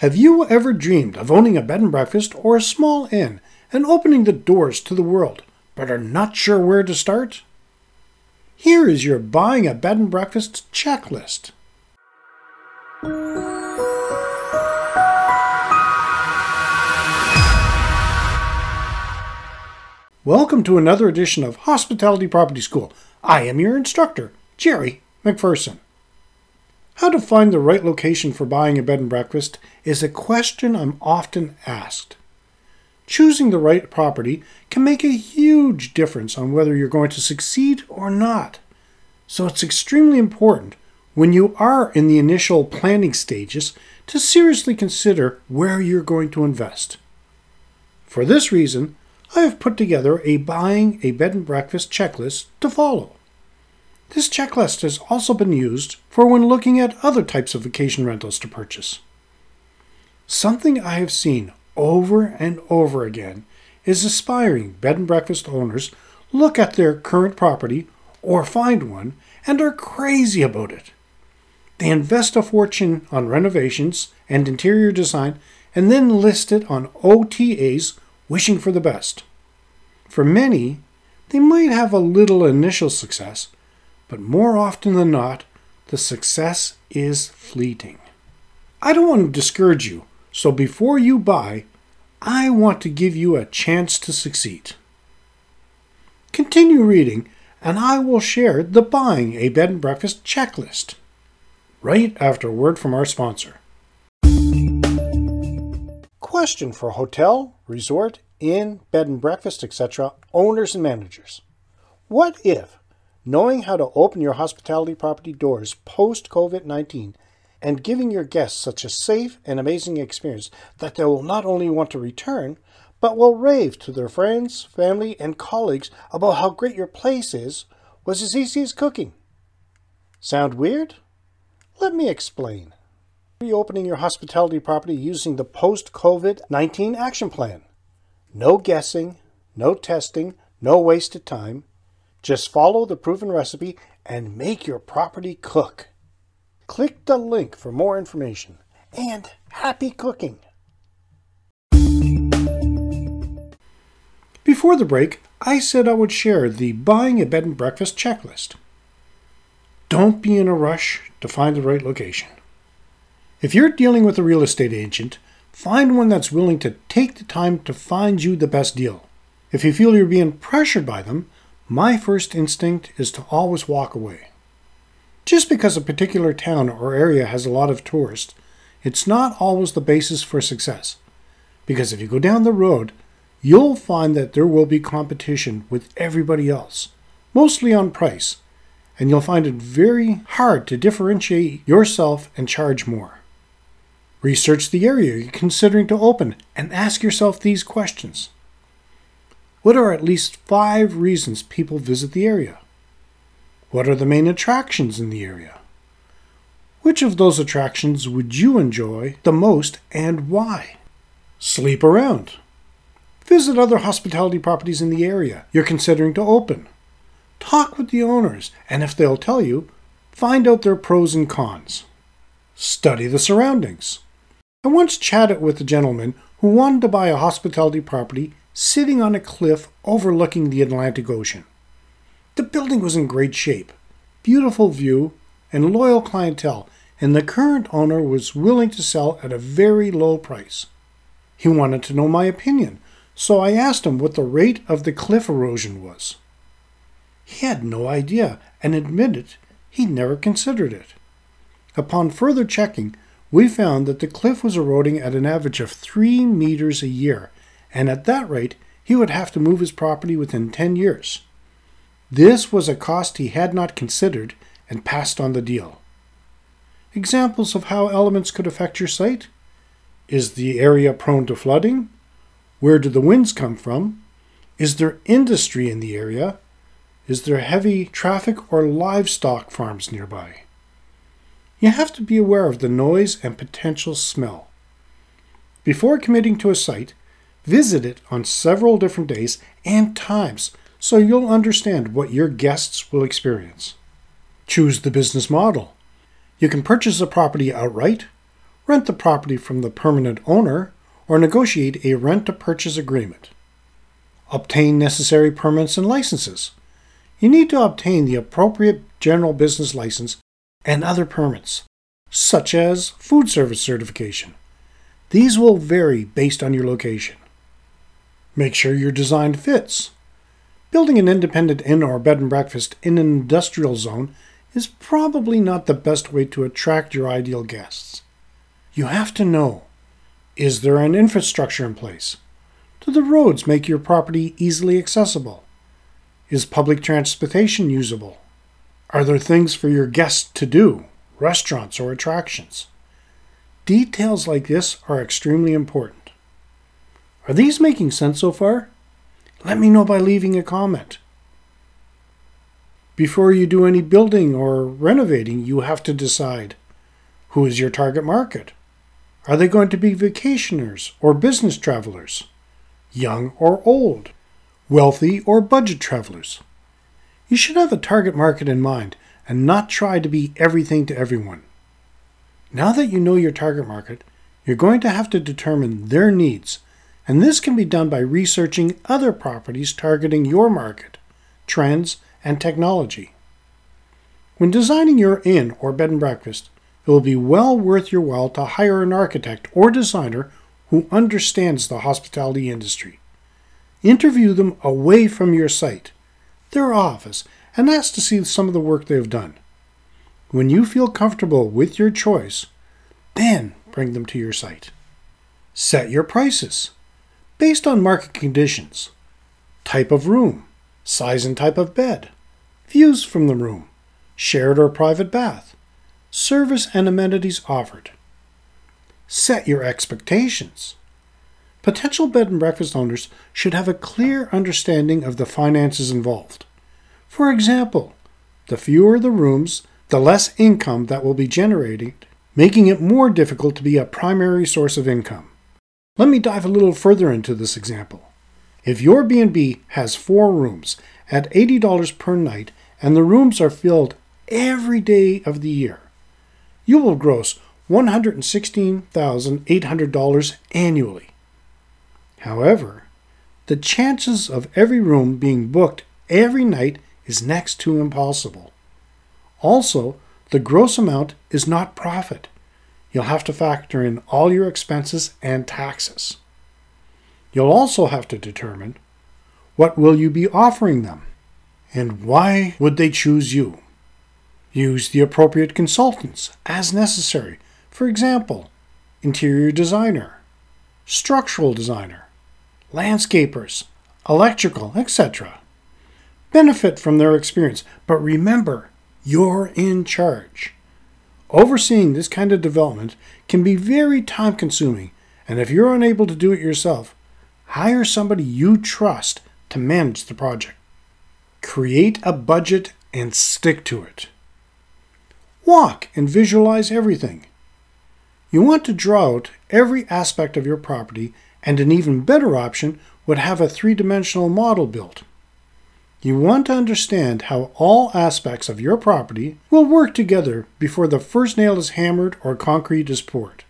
Have you ever dreamed of owning a bed and breakfast or a small inn and opening the doors to the world, but are not sure where to start? Here is your buying a bed and breakfast checklist. Welcome to another edition of Hospitality Property School. I am your instructor, Jerry McPherson. How to find the right location for buying a bed and breakfast is a question I'm often asked. Choosing the right property can make a huge difference on whether you're going to succeed or not. So it's extremely important when you are in the initial planning stages to seriously consider where you're going to invest. For this reason, I have put together a buying a bed and breakfast checklist to follow. This checklist has also been used for when looking at other types of vacation rentals to purchase. Something I have seen over and over again is aspiring bed and breakfast owners look at their current property or find one and are crazy about it. They invest a fortune on renovations and interior design and then list it on OTAs wishing for the best. For many, they might have a little initial success, but more often than not, the success is fleeting. I don't want to discourage you, so before you buy, I want to give you a chance to succeed. Continue reading, and I will share the Buying a Bed and Breakfast checklist right after a word from our sponsor. Question for hotel, resort, inn, bed and breakfast, etc., owners and managers. What if knowing how to open your hospitality property doors post COVID 19 and giving your guests such a safe and amazing experience that they will not only want to return, but will rave to their friends, family, and colleagues about how great your place is was as easy as cooking. Sound weird? Let me explain. Reopening your hospitality property using the post COVID 19 action plan. No guessing, no testing, no wasted time. Just follow the proven recipe and make your property cook. Click the link for more information and happy cooking. Before the break, I said I would share the buying a bed and breakfast checklist. Don't be in a rush to find the right location. If you're dealing with a real estate agent, find one that's willing to take the time to find you the best deal. If you feel you're being pressured by them, my first instinct is to always walk away. Just because a particular town or area has a lot of tourists, it's not always the basis for success. Because if you go down the road, you'll find that there will be competition with everybody else, mostly on price, and you'll find it very hard to differentiate yourself and charge more. Research the area you're considering to open and ask yourself these questions. What are at least five reasons people visit the area? What are the main attractions in the area? Which of those attractions would you enjoy the most and why? Sleep around. Visit other hospitality properties in the area you're considering to open. Talk with the owners, and if they'll tell you, find out their pros and cons. Study the surroundings. I once chatted with a gentleman who wanted to buy a hospitality property sitting on a cliff overlooking the Atlantic Ocean. The building was in great shape, beautiful view, and loyal clientele, and the current owner was willing to sell at a very low price. He wanted to know my opinion, so I asked him what the rate of the cliff erosion was. He had no idea and admitted he never considered it. Upon further checking, we found that the cliff was eroding at an average of 3 meters a year and at that rate, he would have to move his property within 10 years. This was a cost he had not considered and passed on the deal. Examples of how elements could affect your site? Is the area prone to flooding? Where do the winds come from? Is there industry in the area? Is there heavy traffic or livestock farms nearby? You have to be aware of the noise and potential smell. Before committing to a site, visit it on several different days and times so you'll understand what your guests will experience. Choose the business model. You can purchase a property outright, rent the property from the permanent owner, or negotiate a rent to purchase agreement. Obtain necessary permits and licenses. You need to obtain the appropriate general business license and other permits, such as food service certification. These will vary based on your location. Make sure your design fits. Building an independent inn or bed and breakfast in an industrial zone is probably not the best way to attract your ideal guests. You have to know is there an infrastructure in place? Do the roads make your property easily accessible? Is public transportation usable? Are there things for your guests to do, restaurants or attractions? Details like this are extremely important. Are these making sense so far? Let me know by leaving a comment. Before you do any building or renovating, you have to decide who is your target market? Are they going to be vacationers or business travelers? Young or old? Wealthy or budget travelers? You should have a target market in mind and not try to be everything to everyone. Now that you know your target market, you're going to have to determine their needs, and this can be done by researching other properties targeting your market, trends, and technology. When designing your inn or bed and breakfast, it will be well worth your while to hire an architect or designer who understands the hospitality industry. Interview them away from your site, their office, and ask to see some of the work they have done. When you feel comfortable with your choice, then bring them to your site. Set your prices based on market conditions, type of room, size and type of bed, views from the room, shared or private bath, service and amenities offered. Set your expectations. Potential bed and breakfast owners should have a clear understanding of the finances involved. For example, the fewer the rooms, the less income that will be generated, making it more difficult to be a primary source of income. Let me dive a little further into this example. If your B&B has 4 rooms at $80 per night and the rooms are filled every day of the year, you will gross $116,800 annually. However, the chances of every room being booked every night is next to impossible. Also, the gross amount is not profit. You'll have to factor in all your expenses and taxes. You'll also have to determine what will you be offering them and why would they choose you? Use the appropriate consultants as necessary. For example, interior designer, structural designer, landscapers, electrical, etc. Benefit from their experience, but remember, you're in charge. Overseeing this kind of development can be very time consuming, and if you're unable to do it yourself, hire somebody you trust to manage the project. Create a budget and stick to it. Walk and visualize everything. You want to draw out every aspect of your property, and an even better option would have a three dimensional model built. You want to understand how all aspects of your property will work together before the first nail is hammered or concrete is poured.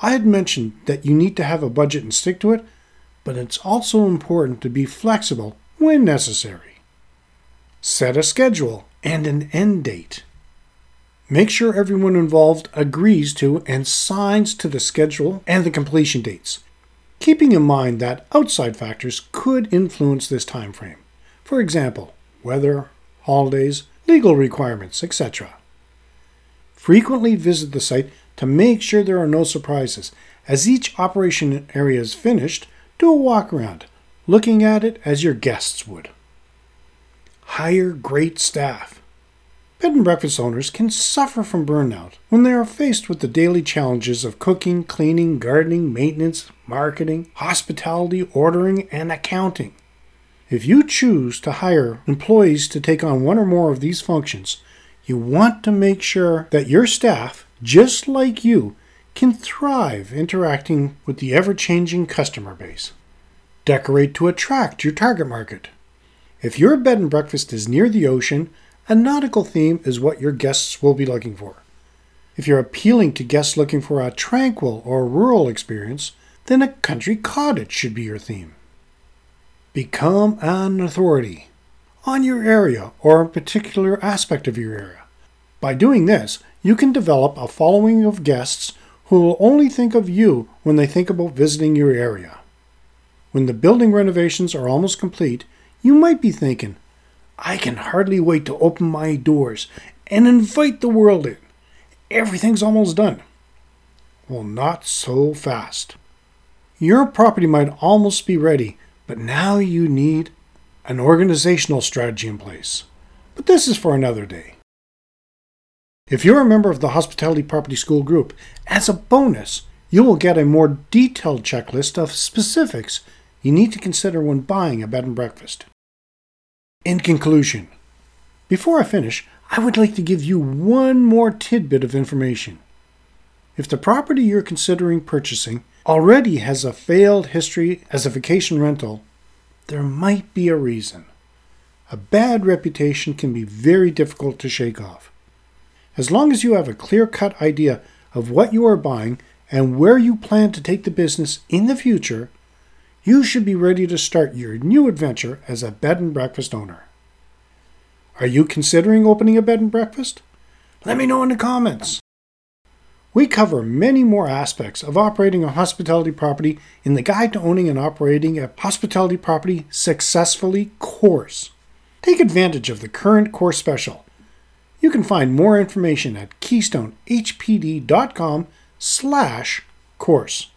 I had mentioned that you need to have a budget and stick to it, but it's also important to be flexible when necessary. Set a schedule and an end date. Make sure everyone involved agrees to and signs to the schedule and the completion dates, keeping in mind that outside factors could influence this time frame. For example, weather, holidays, legal requirements, etc. Frequently visit the site to make sure there are no surprises. As each operation area is finished, do a walk around, looking at it as your guests would. Hire great staff. Bed and breakfast owners can suffer from burnout when they are faced with the daily challenges of cooking, cleaning, gardening, maintenance, marketing, hospitality, ordering, and accounting. If you choose to hire employees to take on one or more of these functions, you want to make sure that your staff, just like you, can thrive interacting with the ever changing customer base. Decorate to attract your target market. If your bed and breakfast is near the ocean, a nautical theme is what your guests will be looking for. If you're appealing to guests looking for a tranquil or rural experience, then a country cottage should be your theme. Become an authority on your area or a particular aspect of your area. By doing this, you can develop a following of guests who will only think of you when they think about visiting your area. When the building renovations are almost complete, you might be thinking, I can hardly wait to open my doors and invite the world in. Everything's almost done. Well, not so fast. Your property might almost be ready, but now you need an organizational strategy in place. But this is for another day. If you're a member of the Hospitality Property School group, as a bonus, you will get a more detailed checklist of specifics you need to consider when buying a bed and breakfast. In conclusion, before I finish, I would like to give you one more tidbit of information. If the property you're considering purchasing already has a failed history as a vacation rental, there might be a reason. A bad reputation can be very difficult to shake off. As long as you have a clear cut idea of what you are buying and where you plan to take the business in the future, you should be ready to start your new adventure as a bed and breakfast owner. Are you considering opening a bed and breakfast? Let me know in the comments. We cover many more aspects of operating a hospitality property in the Guide to Owning and Operating a Hospitality Property Successfully course. Take advantage of the current course special. You can find more information at keystonehpd.com slash course.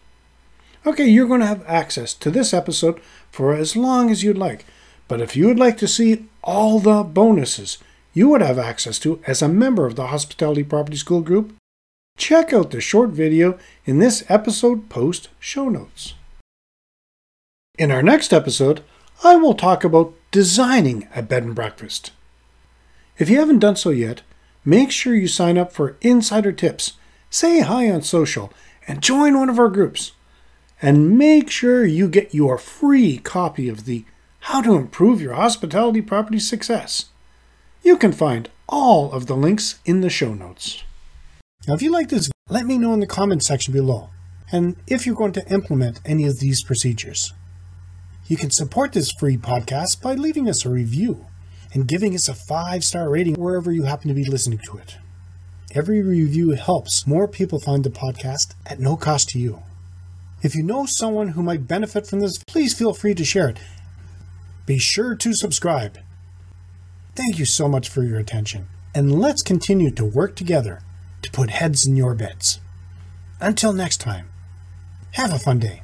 Okay, you're going to have access to this episode for as long as you'd like. But if you would like to see all the bonuses you would have access to as a member of the Hospitality Property School group, check out the short video in this episode post show notes. In our next episode, I will talk about designing a bed and breakfast. If you haven't done so yet, make sure you sign up for insider tips, say hi on social, and join one of our groups and make sure you get your free copy of the How to Improve Your Hospitality Property Success. You can find all of the links in the show notes. Now, if you like this, let me know in the comments section below, and if you're going to implement any of these procedures. You can support this free podcast by leaving us a review and giving us a five star rating wherever you happen to be listening to it. Every review helps more people find the podcast at no cost to you. If you know someone who might benefit from this, please feel free to share it. Be sure to subscribe. Thank you so much for your attention, and let's continue to work together to put heads in your beds. Until next time, have a fun day.